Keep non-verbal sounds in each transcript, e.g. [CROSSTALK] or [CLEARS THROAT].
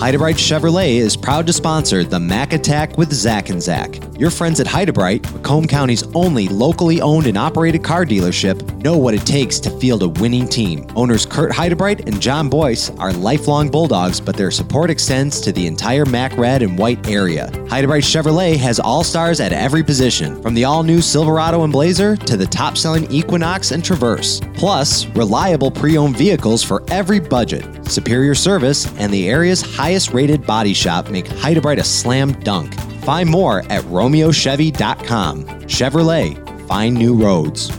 Hidebrecht Chevrolet is proud to sponsor the Mac Attack with Zach and Zach. Your friends at Hidebrecht, Macomb County's only locally owned and operated car dealership, know what it takes to field a winning team. Owners Kurt Hidebrecht and John Boyce are lifelong Bulldogs, but their support extends to the entire Mac Red and White area. Hidebrecht Chevrolet has all stars at every position, from the all new Silverado and Blazer to the top selling Equinox and Traverse. Plus, reliable pre owned vehicles for every budget. Superior service and the area's highest rated body shop make Hidebrecht a slam dunk. Find more at romeochevy.com. Chevrolet, find new roads.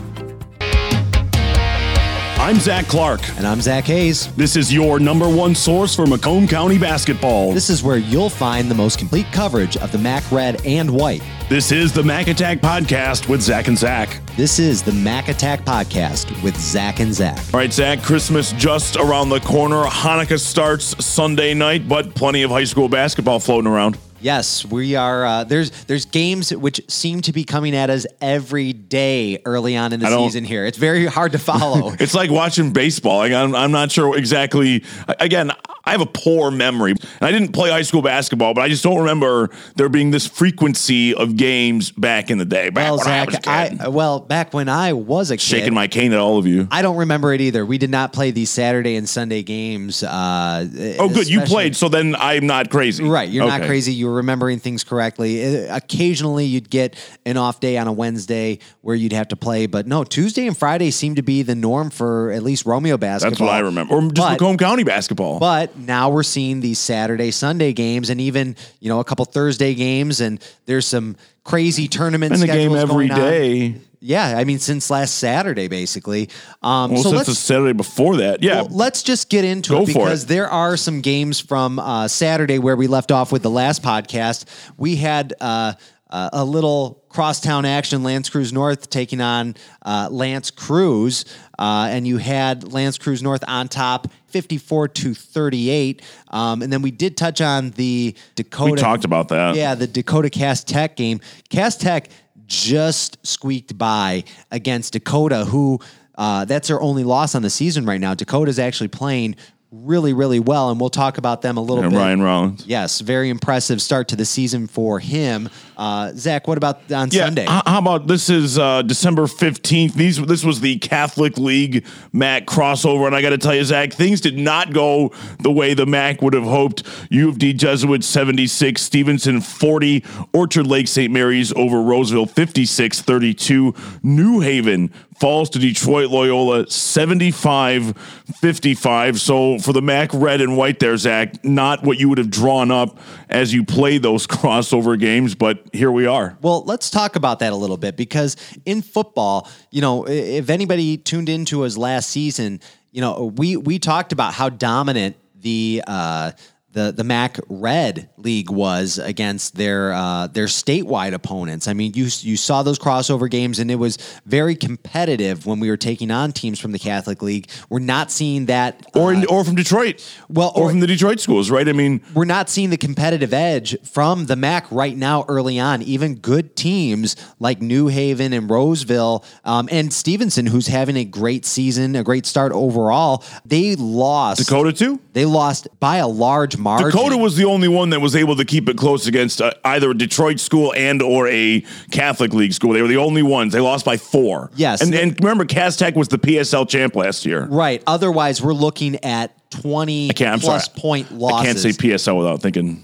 I'm Zach Clark. And I'm Zach Hayes. This is your number one source for Macomb County basketball. This is where you'll find the most complete coverage of the MAC Red and White. This is the Mac Attack Podcast with Zach and Zach. This is the Mac Attack Podcast with Zach and Zach. All right, Zach, Christmas just around the corner. Hanukkah starts Sunday night, but plenty of high school basketball floating around. Yes, we are. Uh, there's there's games which seem to be coming at us every day early on in the season. Here, it's very hard to follow. [LAUGHS] it's like watching baseball. Like, I'm, I'm not sure exactly. Again, I have a poor memory, and I didn't play high school basketball, but I just don't remember there being this frequency of games back in the day. Back well, Zach, I kid. I, well, back when I was a kid, shaking my cane at all of you. I don't remember it either. We did not play these Saturday and Sunday games. Uh, oh, good. You played, so then I'm not crazy. Right, you're not crazy. You were remembering things correctly. Uh, Occasionally, you'd get an off day on a Wednesday where you'd have to play, but no, Tuesday and Friday seem to be the norm for at least Romeo basketball. That's what I remember. Or just But- Macomb County basketball. But now we're seeing these Saturday, Sunday games, and even you know a couple Thursday games, and there's some crazy tournament and the game every day. on. Yeah, I mean since last Saturday, basically. Um, Well, so since let's the Saturday before that, yeah. well, let's just get into Go it because it. there are some games from uh, Saturday where we left off with the last podcast. We had uh, uh, a little crosstown action, L'Anse Creuse North taking on uh, L'Anse Creuse, uh, and you had L'Anse Creuse North on top. 54 to 38. Um, and then we did touch on the Dakota. we talked about that. Yeah, the Dakota Cass Tech game. Cass Tech just squeaked by against Dakota, who uh, that's their only loss on the season right now. Dakota's actually playing really, really well, and we'll talk about them a little And bit. Ryan Rollins. Yes, very impressive start to the season for him. Uh, Zach, what about on Yeah, Sunday? how about this is uh, December 15th. These this was the Catholic League MAC crossover and I got to tell you Zach, things did not go the way the MAC would have hoped. U of D Jesuits 76, Stevenson 40, Orchard Lake St. Mary's over Roseville 56-32, New Haven falls to Detroit Loyola 75-55. So for the MAC red and white there Zach, not what you would have drawn up as you play those [LAUGHS] crossover games, but here we are. Well, let's talk about that a little bit because in football, you know, if anybody tuned into us last season, you know, we we talked about how dominant the uh, the the MAC Red League was against their uh, their statewide opponents. I mean, you you saw those crossover games, and it was very competitive when we were taking on teams from the Catholic League. We're not seeing that, or uh, in, or from Detroit. well, or, or- from the Detroit schools, right? I mean, we're not seeing the competitive edge from the MAC right now early on. Even good teams like New Haven and Roseville um, and Stevenson, who's having a great season, a great start overall, they lost. Dakota too. They lost by a large margin. Dakota was the only one that was able to keep it close against uh, either a Detroit school and or a Catholic League school. They were the only ones. They lost by four. Yes. and, and remember, Cass Tech was the PSL champ last year. right. Otherwise, we're looking at twenty I can't. I'm plus sorry. point losses. I can't say PSL without thinking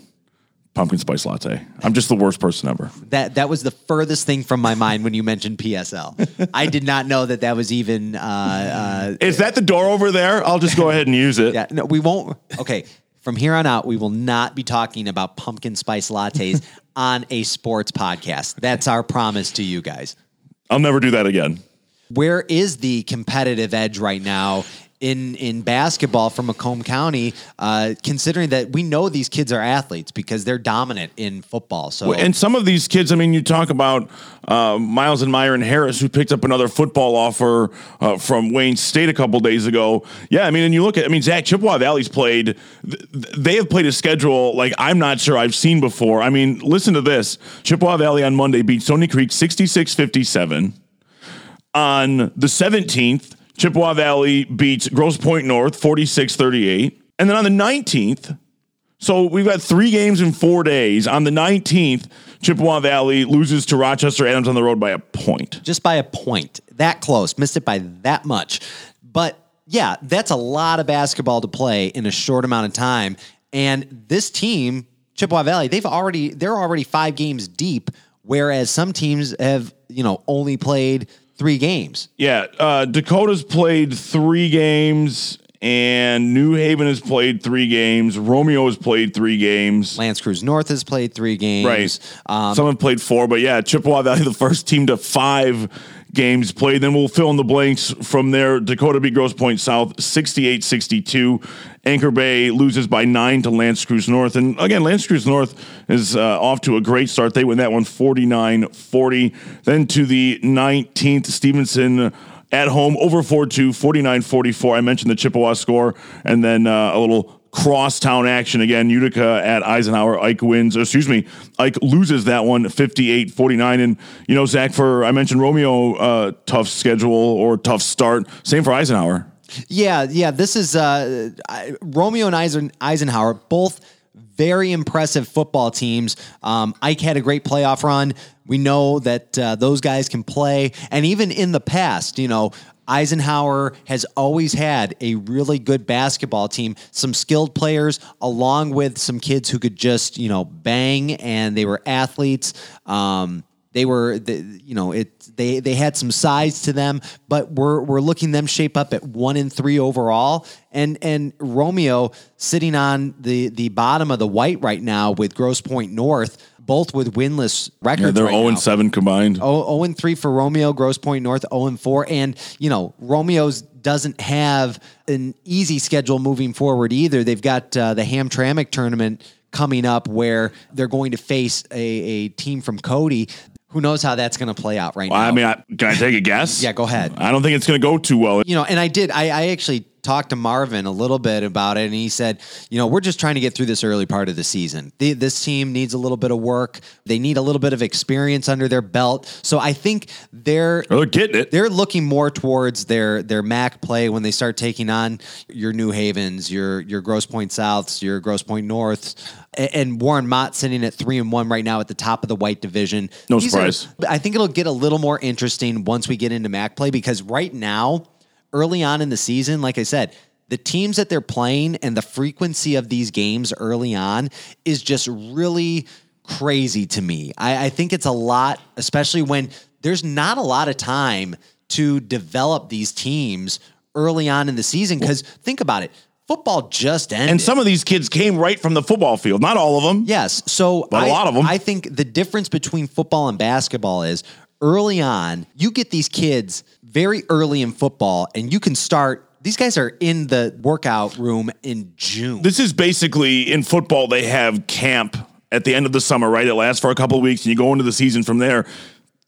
pumpkin spice latte. I'm just the worst person ever. That that was the furthest thing from my mind when you mentioned PSL. I did not know that that was even. Uh, uh, Is that the door over there? I'll just go ahead and use it. [LAUGHS] Yeah, no, we won't. Okay, from here on out, we will not be talking about pumpkin spice lattes [LAUGHS] on a sports podcast. That's our promise to you guys. I'll never do that again. Where is the competitive edge right now in in basketball from Macomb County? Uh, considering that we know these kids are athletes because they're dominant in football. So And some of these kids, I mean, you talk about uh, Miles and Myron Harris, who picked up another football offer uh, from Wayne State a couple days ago. Yeah, I mean, and you look at, I mean, Zach Chippewa Valley's played, th- they have played a schedule like I'm not sure I've seen before. I mean, listen to this Chippewa Valley on Monday beat Stony Creek 66 57. On the 17th, Chippewa Valley beats Grosse Pointe North 46 38. And then on the 19th, So we've got three games in four days. On the 19th, Chippewa Valley loses to Rochester Adams on the road by a point. Just by a point. That close. Missed it by that much. But yeah, that's a lot of basketball to play in a short amount of time. And this team, Chippewa Valley, they've already they're already five games deep, whereas some teams have, you know, only played three games. Yeah, uh, Dakota's played three games, and New Haven has played three games. Romeo has played three games. L'Anse Creuse North has played three games. Right. Um, Some have played four, but yeah, Chippewa Valley, the first team to five games played. Then we'll fill in the blanks from there. Dakota beat Grosse Pointe South 68 62. Anchor Bay loses by nine to L'Anse Creuse North. And again, L'Anse Creuse North is uh, off to a great start. They win that one 49 40. Then to the 19th, Stevenson at home over 4 2, 49 44. I mentioned the Chippewa score. And then uh, a little crosstown action again. Utica at Eisenhower. Ike wins, excuse me, Ike loses that one 58 49. And, you know, Zach, for I mentioned Romeo, uh, tough schedule or tough start. Same for Eisenhower. Yeah, yeah. This is uh, Romeo and Eisen, Eisenhower, both very impressive football teams. Um, Ike had a great playoff run. We know that uh, those guys can play. And even in the past, you know, Eisenhower has always had a really good basketball team, some skilled players, along with some kids who could just, you know, bang and they were athletes. Um, they were, you know, it. They they had some size to them, but we're we're looking them shape up at one and three overall. And and Romeo sitting on the the bottom of the white right now with Grosse Pointe North, both with winless records. Yeah, they're right 0 now. and 7 combined. Oh, 0 and 3 for Romeo, Grosse Pointe North 0 and 4. And, you know, Romeo's doesn't have an easy schedule moving forward either. They've got uh, the Hamtramck tournament coming up where they're going to face a, a team from Cody. Who knows how that's going to play out right now? I mean, I, can I take a guess? Yeah, go ahead. I don't think it's going to go too well. you know, and I did. I, I actually talked to Marvin a little bit about it, and he said, you know, we're just trying to get through this early part of the season. The, this team needs a little bit of work. They need a little bit of experience under their belt. So I think they're Or they're getting it. they're looking more towards their their MAC play when they start taking on your New Havens, your your Grosse Pointe Souths, your Grosse Pointe Norths, a- and Warren Mott sitting at three and one right now at the top of the white division. No These are- surprise. I think it'll get a little more interesting once we get into MAC play because right now, early on in the season, like I said. The teams that they're playing and the frequency of these games early on is just really crazy to me. I, I think it's a lot, especially when there's not a lot of time to develop these teams early on in the season. Because think about it, football just ended. And some of these kids came right from the football field. Not all of them. Yes. So But a I- lot of them. I think the difference between football and basketball is early on, you get these kids very early in football, and you can start. These guys are in the workout room in June. This is basically in football, they have camp at the end of the summer, right? It lasts for a couple weeks and you go into the season from there.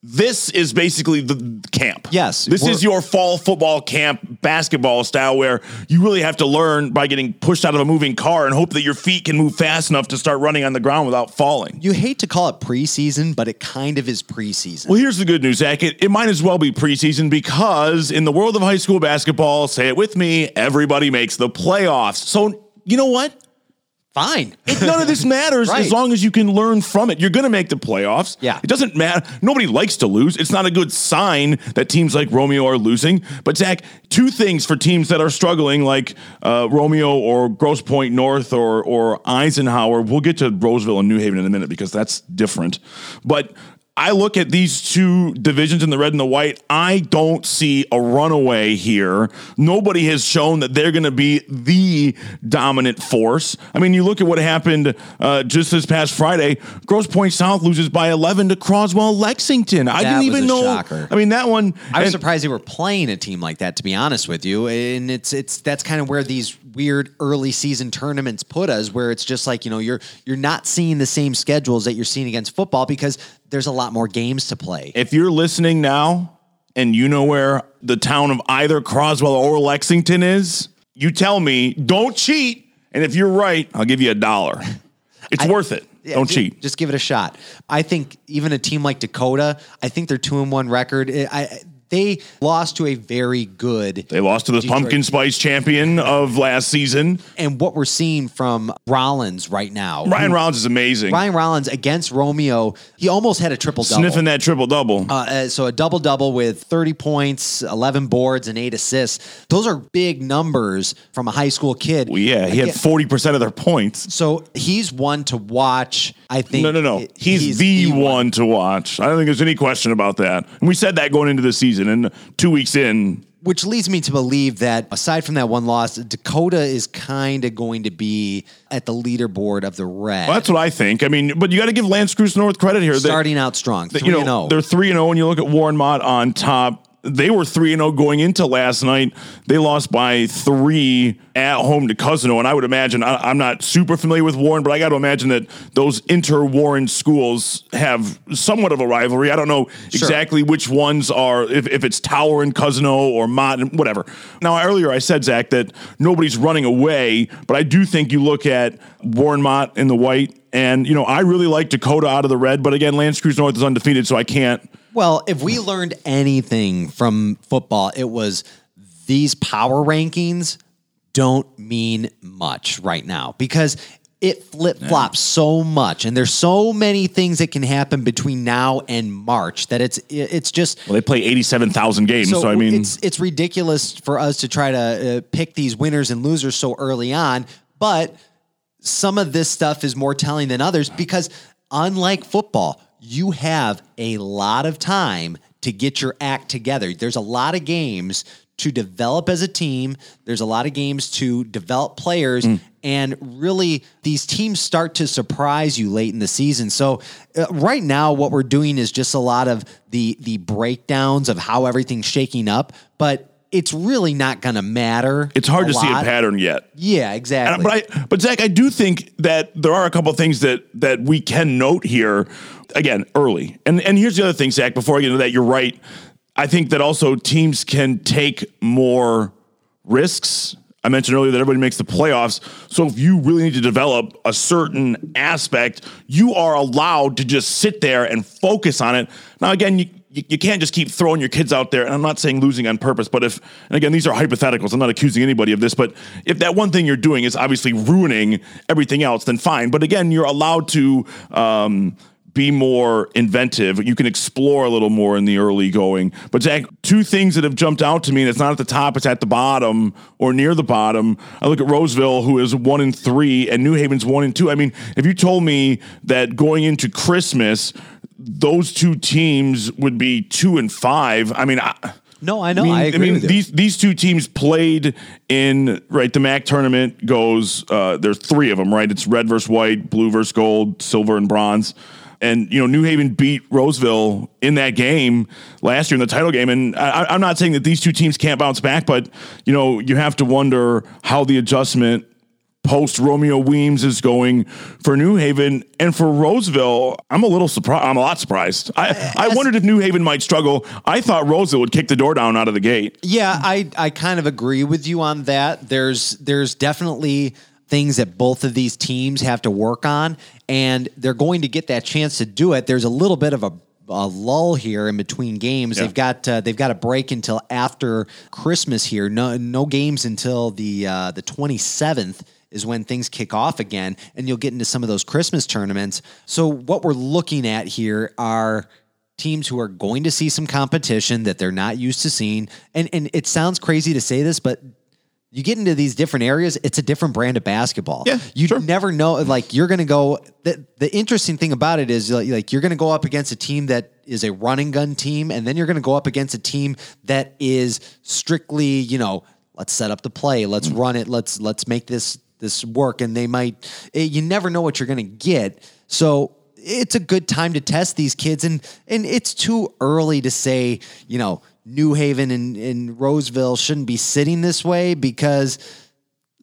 This is basically the camp. Yes, This is your fall football camp basketball style where you really have to learn by getting pushed out of a moving car and hope that your feet can move fast enough to start running on the ground without falling. you hate to call it preseason, but it kind of is preseason. Well, here's the good news, Zach. It, it might as well be preseason because in the world of high school basketball, say it with me, everybody makes the playoffs. So, you know what? Fine. None of this matters [LAUGHS] Right. as long as you can learn from it. You're going to make the playoffs. Yeah. It doesn't matter. Nobody likes to lose. It's not a good sign that teams like Romeo are losing. But, Zach, two things for teams that are struggling, like uh, Romeo or Grosse Pointe North or, or Eisenhower. We'll get to Roseville and New Haven in a minute because that's different. But I look at these two divisions in the red and the white. I don't see a runaway here. Nobody has shown that they're going to be the dominant force. I mean, you look at what happened uh, just this past Friday. Grosse Pointe South loses by 11 to Croswell Lexington. I That didn't was even a know. shocker. I mean, that one. I was and- surprised they were playing a team like that, to be honest with you. And it's it's that's kind of where these weird early season tournaments put us, where it's just like you know you're you're not seeing the same schedules that you're seeing against football because there's a lot more games to play. if you're listening now and you know where the town of either Croswell or Lexington is, you tell me, don't cheat. And if you're right, I'll give you a dollar. [LAUGHS] It's worth it. Yeah, don't ju- cheat. Just give it a shot. I think even a team like Dakota, I think their two and one record. Eh, I, I They lost to a very good. They lost to the Detroit. pumpkin spice champion of last season. And what we're seeing from Rollins right now, Ryan Rollins is amazing. Ryan Rollins against Romeo, he almost had a triple double. Sniffing that triple double. Uh, uh, so a double double with 30 points, 11 boards, and eight assists. Those are big numbers from a high school kid. well, yeah, he had 40% of their points. So he's one to watch. I think. No, no, no. He's, the one to watch. I don't think there's any question about that. And we said that going into the season. And two weeks in, Which leads me to believe that aside from that one loss, Dakota is kind of going to be at the leaderboard of the red. well, that's what I think. I mean, but you got to give L'Anse Creuse North credit here. Starting out strong, three you know, oh. zero. they're 3 and 0 and you look at Warren Mott on top. They were 3 and 0 going into last night. They lost by 3 at home to Cousino and I would imagine I, I'm not super familiar with Warren, but I got to imagine that those inter-Warren schools have somewhat of a rivalry. I don't know exactly which ones are if, if it's Tower and Cousino or Mott and whatever. Now earlier I said Zach that nobody's running away, but I do think you look at Warren Mott in the white and you know, I really like Dakota out of the red, but again, L'Anse Creuse North is undefeated, so I can't. Well, if we learned anything from football, it was these power rankings don't mean much right now because it flip flops so much, and there's so many things that can happen between now and March that it's it's just Well, they play eighty-seven thousand games, so, I mean, it's it's ridiculous for us to try to uh, pick these winners and losers so early on, but some of this stuff is more telling than others because unlike football, you have a lot of time to get your act together. There's a lot of games to develop as a team. There's a lot of games to develop players and really these teams start to surprise you late in the season. So uh, right now what we're doing is just a lot of the the breakdowns of how everything's shaking up, but it's really not going to matter. it's hard to see a pattern yet. Yeah, And- exactly. but I, but Zach, I do think that there are a couple of things that that we can note here. Again, early, and and here's the other thing, Zach. Before I get into that, you're right. I think that also teams can take more risks. I mentioned earlier that everybody makes the playoffs. So if you really need to develop a certain aspect, you are allowed to just sit there and focus on it. Now, again, you, you, you can't just keep throwing your kids out there. And I'm not saying losing on purpose, but if, and again, these are hypotheticals. I'm not accusing anybody of this, but if that one thing you're doing is obviously ruining everything else, then fine. But again, you're allowed to, um, be more inventive. You can explore a little more in the early going. But Zach, two things that have jumped out to me, and it's not at the top, it's at the bottom or near the bottom. I look at Roseville, who is one in three, and New Haven's one and two. I mean, if you told me that going into Christmas, those two teams would be two and five, I mean, I, no, I know. I, I, mean, agree I mean these these two teams played in right. The MAC tournament goes. Uh, there's three of them, right? It's red versus white, blue versus gold, silver and bronze. And you know, New Haven beat Roseville in that game last year in the title game. And I, I'm not saying that these two teams can't bounce back, but you know, you have to wonder how the adjustment post Romeo Weems is going for New Haven and for Roseville. I'm a little surprised. I'm a lot surprised. I, I wondered if New Haven might struggle. I thought Roseville would kick the door down out of the gate. Yeah, I I kind of agree with you on that. There's there's definitely things that both of these teams have to work on, and they're going to get that chance to do it. There's a little bit of a a lull here in between games. Yeah. They've got uh, they've got a break until after Christmas here. No no games until the uh, the 27th is when things kick off again, and you'll get into some of those Christmas tournaments. So what we're looking at here are teams who are going to see some competition that they're not used to seeing. And and it sounds crazy to say this, but you get into these different areas, it's a different brand of basketball. Yeah, you sure. never know. Like you're going to go. The, the interesting thing about it is like, like you're going to go up against a team that is a running gun team, and then you're going to go up against a team that is strictly, you know, let's set up the play, let's Mm. run it, let's let's make this this work. And they might. eh, You never know what you're going to get. So it's a good time to test these kids, and and it's too early to say, you know. New Haven and, and Roseville shouldn't be sitting this way because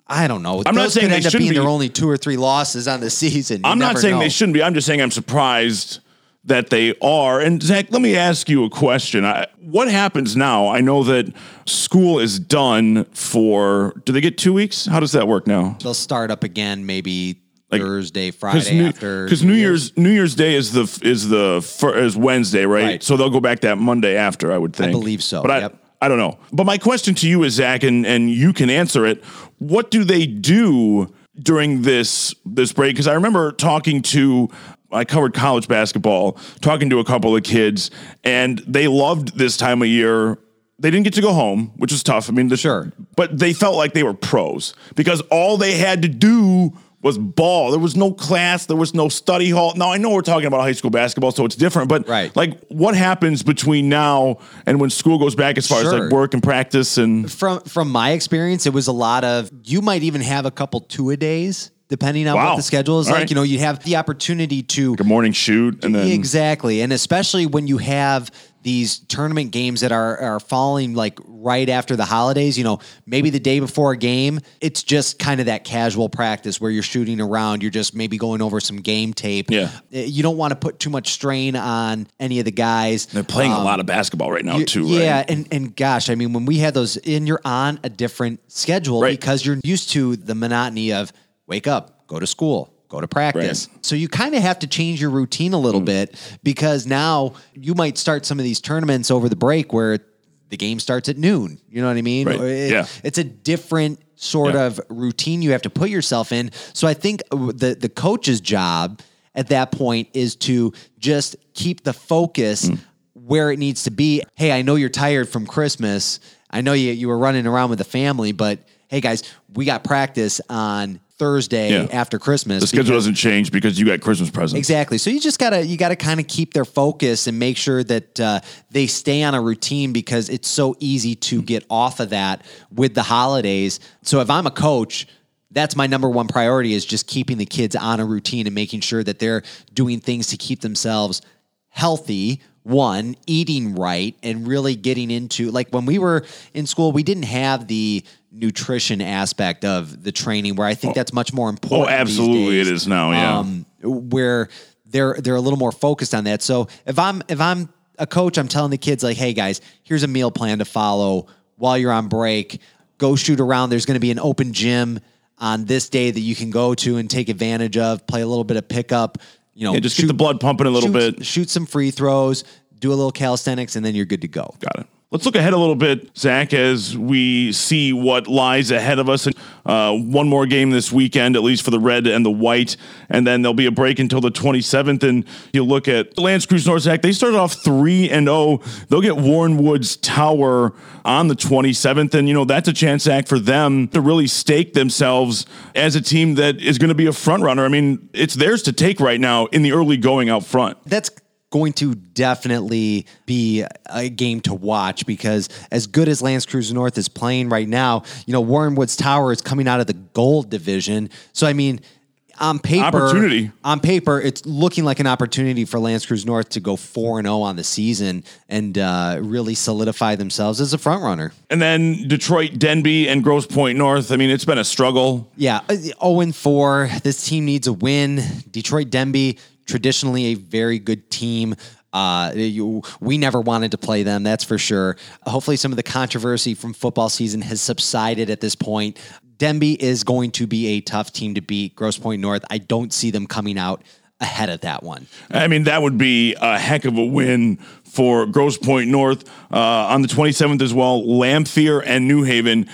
I don't know. I'm not saying could they end up being be. their only two or three losses on the [LAUGHS] season. You I'm not saying know. they shouldn't be. I'm just saying I'm surprised that they are. And Zach, let me ask you a question. I, what happens now? I know that school is done for. Do they get two weeks? How does that work now? They'll start up again maybe Like- Thursday, Because Friday New, after 'cause New Year's New Year's Day is the is the is Wednesday, right? Right. So they'll go back that Monday after, I would think. I believe so, But I. I don't know. But my question to you is, Zach, and and you can answer it. What do they do during this this break? Because I remember talking to. I covered college basketball, talking to a couple of kids, and they loved this time of year. They didn't get to go home, which is tough. I mean, the, Sure. but they felt like they were pros because all they had to do was ball. There was no class, there was no study hall. Now I know we're talking about high school basketball, so it's different. But Right. like, what happens between now and when school goes back, as far as like work and practice and from from my experience, it was a lot of you might even have a couple two a days depending on Wow. what the schedule is All like. right. You know, you have the opportunity to a morning shoot and then exactly, and especially when you have these tournament games that are are falling like right after the holidays. You know, maybe the day before a game, it's just kind of that casual practice where you're shooting around. You're just maybe going over some game tape. Yeah. Uh, you don't want to put too much strain on any of the guys. they're playing a Um, lot of basketball right now too. Yeah, right? and and gosh, I mean, when we had those, and you're on a different schedule Right. because you're used to the monotony of wake up, go to school, go to practice. So you kind of have to change your routine a Mm. little bit because now you might start some of these tournaments over the break where the game starts at noon. You know what I mean? Right. It- Yeah. it's a different sort Yeah. of routine you have to put yourself in. So I think uh, the the coach's job at that point is to just keep the focus Mm. where it needs to be. Hey, I know you're tired from Christmas. I know you you were running around with the family, but hey guys, we got practice on Thursday Yeah. after Christmas. the schedule because- doesn't change because you got Christmas presents. Exactly. So you just gotta you gotta kind of keep their focus and make sure that uh, they stay on a routine because it's so easy to get off of that with the holidays. So if I'm a coach, that's my number one priority is just keeping the kids on a routine and making sure that they're doing things to keep themselves healthy one eating right and really getting into like when we were in school we didn't have the nutrition aspect of the training where i think that's much more important Oh, absolutely days it is now, yeah. um, where they're they're a little more focused on that. So if I'm if I'm a coach, I'm telling the kids like, hey guys, here's a meal plan to follow while you're on break. Go shoot around. There's going to be an open gym on this day that you can go to and take advantage of. Play a little bit of pickup. You know, Yeah, just get the blood pumping a little shoot, bit. Shoot some free throws. Do a little calisthenics, and then you're good to go. Got it. Let's look ahead a little bit, Zach, as we see what lies ahead of us. Uh, one more game this weekend, at least for the red and the white, and then there'll be a break until the 27th. And you look at L'Anse Creuse North, Zach. They started off three and zero. They'll get Warren Woods Tower on the 27th, and you know that's a chance, Zach, for them to really stake themselves as a team that is going to be a front runner. I mean, it's theirs to take right now in the early going out front. that's going to definitely be a game to watch because as good as L'Anse Creuse North is playing right now, you know, Warren Woods Tower is coming out of the gold division. So I mean, on paper, Opportunity. On paper, it's looking like an opportunity for L'Anse Creuse North to go four and zero on the season and uh, really solidify themselves as a front runner. And then Detroit, Denby, and Grosse Pointe North. I mean, it's been a struggle. Yeah, uh, 0 and 4. This team needs a win. Detroit Denby, traditionally a very good team. Uh, you, we never wanted to play them, that's for sure. Hopefully, some of the controversy from football season has subsided at this point. Denby is going to be a tough team to beat. Grosse Pointe North, I don't see them coming out ahead of that one. I mean, that would be a heck of a win for Grosse Pointe North uh, on the 27th as well. Lamphere and New Haven.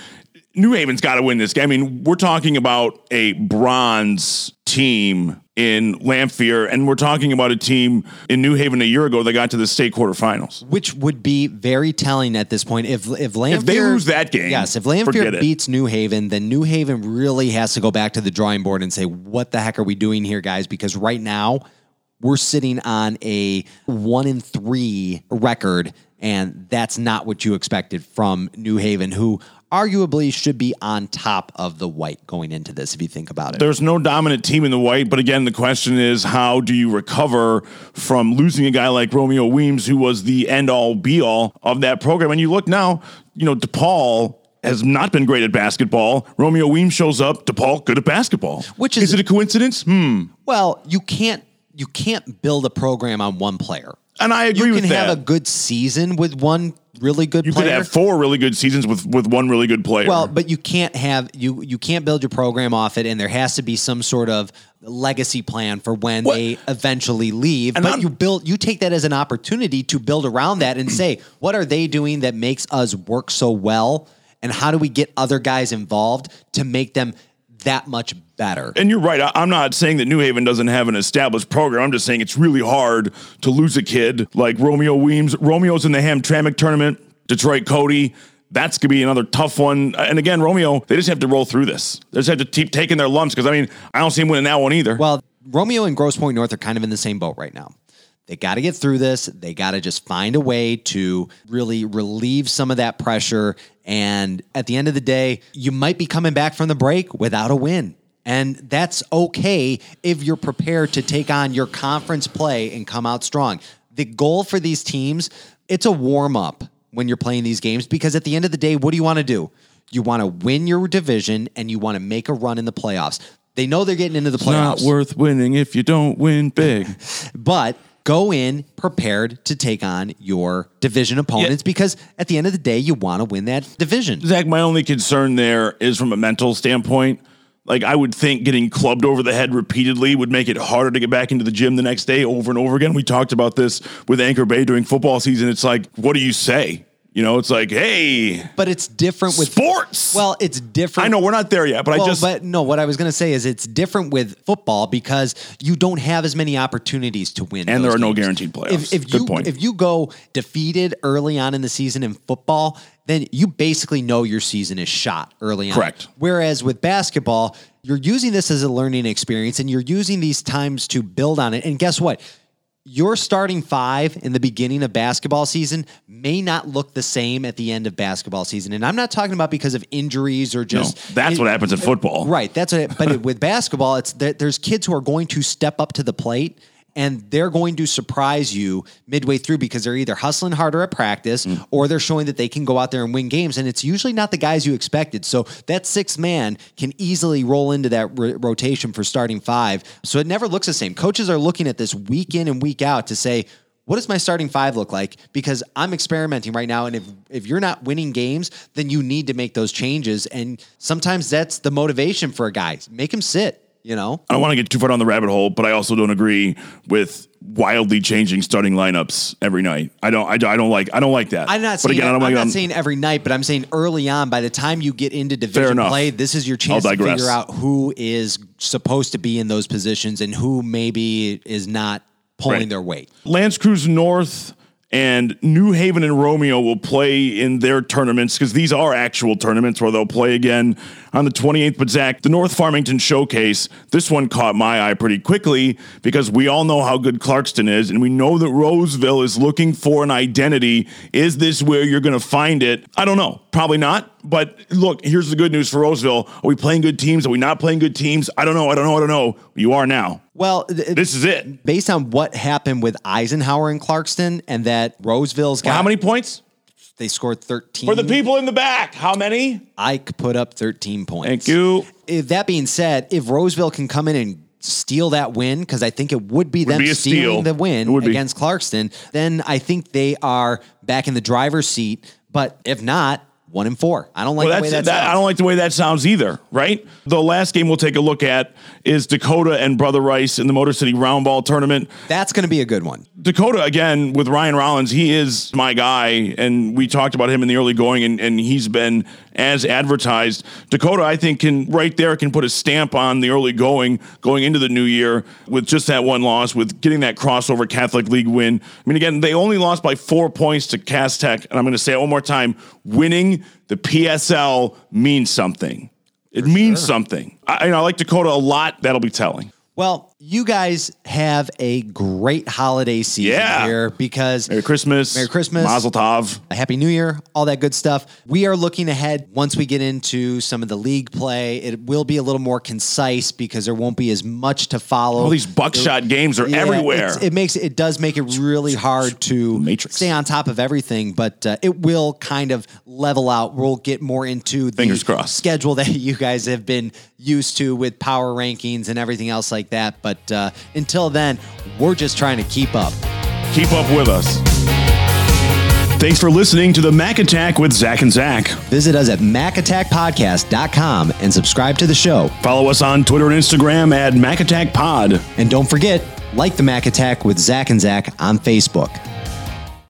New Haven's got to win this game. I mean, we're talking about a bronze team in Lamphere, and we're talking about a team in New Haven a year ago that got to the state quarterfinals. Which would be very telling at this point. If if Lamphere, they lose that game, yes, if Lamphere beats New Haven, then New Haven really has to go back to the drawing board and say, "What the heck are we doing here, guys?" Because right now we're sitting on a one in three record, and that's not what you expected from New Haven, who arguably should be on top of the white going into this. If you think about it, There's no dominant team in the white, but again, the question is how do you recover from losing a guy like Romeo Weems, who was the end all be all of that program? And you look now, you know, DePaul has not been great at basketball. Romeo Weems shows up, DePaul good at basketball. Which is- is it a coincidence? Hmm. Well, you can't you can't build a program on one player. And I agree you with can have a good season with one really good you player. could have four really good seasons with with one really good player. Well, but you can't have you you can't build your program off it, and there has to be some sort of legacy plan for when What- they eventually leave. And but I'm- you build you take that as an opportunity to build around that and say, [CLEARS THROAT] what are they doing that makes us work so well, and how do we get other guys involved to make them that much better? and you're right. I, I'm not saying that New Haven doesn't have an established program. I'm just saying it's really hard to lose a kid like Romeo Weems. Romeo's in the Hamtramck tournament. Detroit Cody. That's gonna be another tough one. And again, Romeo, they just have to roll through this. They just have to keep taking their lumps because I mean, I don't see him winning that one either. Well, Romeo and Grosse Pointe North are kind of in the same boat right now. They got to get through this. They got to just find a way to really relieve some of that pressure. And at the end of the day, you might be coming back from the break without a win. And that's okay if you're prepared to take on your conference play and come out strong. The goal for these teams, it's a warm up when you're playing these games because at the end of the day, what do you want to do? You want to win your division and you want to make a run in the playoffs. They know they're getting into the playoffs. It's not worth winning if you don't win big. [LAUGHS] but go in prepared to take on your division opponents because at the end of the day, you want to win that division. Zach, my only concern there is from a mental standpoint. Like I would think getting clubbed over the head repeatedly would make it harder to get back into the gym the next day over and over again. We talked about this with Anchor Bay during football season. It's like, what do you say? You know, it's like, hey, But it's different with sports. Well, it's different. I know we're not there yet, but Well, I just but no, what I was going to say is it's different with football because you don't have as many opportunities to win, And there are no guaranteed playoffs. If, if Good you point. if you go defeated early on in the season in football, then you basically know your season is shot early on. Correct. Whereas with basketball, you're using this as a learning experience, and you're using these times to build on it. And guess what? Your starting five in the beginning of basketball season may not look the same at the end of basketball season. And I'm not talking about because of injuries or no, just that's it- what happens in football. Right. That's what. It, but it, with basketball, it's there, there's kids who are going to step up to the plate. And they're going to surprise you midway through because they're either hustling harder at practice Mm. or they're showing that they can go out there and win games. And it's usually not the guys you expected. So that sixth man can easily roll into that ro- rotation for starting five. So it never looks the same. Coaches are looking at this week in and week out to say, what does my starting five look like? Because I'm experimenting right now, and if if you're not winning games, then you need to make those changes. And sometimes that's the motivation for a guy. Make him sit. You know, I don't want to get too far down the rabbit hole, but I also don't agree with wildly changing starting lineups every night. I don't. I don't, I don't like. I don't like that. I'm not But saying again, I don't I'm like. not saying every night, but I'm saying early on. By the time you get into division enough. play, this is your chance I'll to digress. figure out who is supposed to be in those positions and who maybe is not pulling Right. their weight. L'Anse Creuse North and New Haven and Romeo will play in their tournaments because these are actual tournaments where they'll play again on the 28th. But Zach, the North Farmington Showcase, this one caught my eye pretty quickly because we all know how good Clarkston is, and we know that Roseville is looking for an identity. Is this where you're going to find it? I don't know. Probably not. But look, here's the good news for Roseville. Are we playing good teams? Are we not playing good teams? I don't know. I don't know. I don't know. You are now. Well, th- This is it. based on what happened with Eisenhower and Clarkston, and that Roseville's got How many points? they scored 13 For the people in the back, how many? Ike put up 13 points. Thank you. If that being said, if Roseville can come in and steal that win, because I think it would be them be stealing steal. the win would be. against Clarkston, then I think they are back in the driver's seat. But if not, one and four. I don't like Well, the way that, that, I don't like the way that sounds either, right? The last game we'll take a look at is Dakota and Brother Rice in the Motor City Roundball Tournament. That's going to be a good one. Dakota, again, with Ryan Rollins, he is my guy, and we talked about him in the early going, and, and he's been as advertised. Dakota, I think, can right there can put a stamp on the early going, going into the new year with just that one loss, with getting that crossover Catholic League win. I mean, again, they only lost by four points to Cass Tech, and I'm going to say it one more time: winning the PSL means something. It means something. I, you know, I like Dakota a lot. That'll be telling. Well, you guys have a great holiday season Yeah. here because Merry Christmas. Merry Christmas. Mazel Tov. a Happy New Year, all that good stuff. We are looking ahead once we get into some of the league play. It will be a little more concise because there won't be as much to follow. All these buckshot games are Yeah, everywhere. It makes it does make it really hard to Matrix. stay on top of everything, but uh, it will kind of level out. We'll get more into the Fingers crossed. schedule [LAUGHS] that you guys have been used to with power rankings and everything else like that. But uh, until then, we're just trying to keep up. keep up with us. Thanks for listening to the Mac Attack with Zach and Zach. Visit us at macattackpodcast.com and subscribe to the show. Follow us on Twitter and Instagram at Mac Attack Pod. And don't forget, like the Mac Attack with Zach and Zach on Facebook.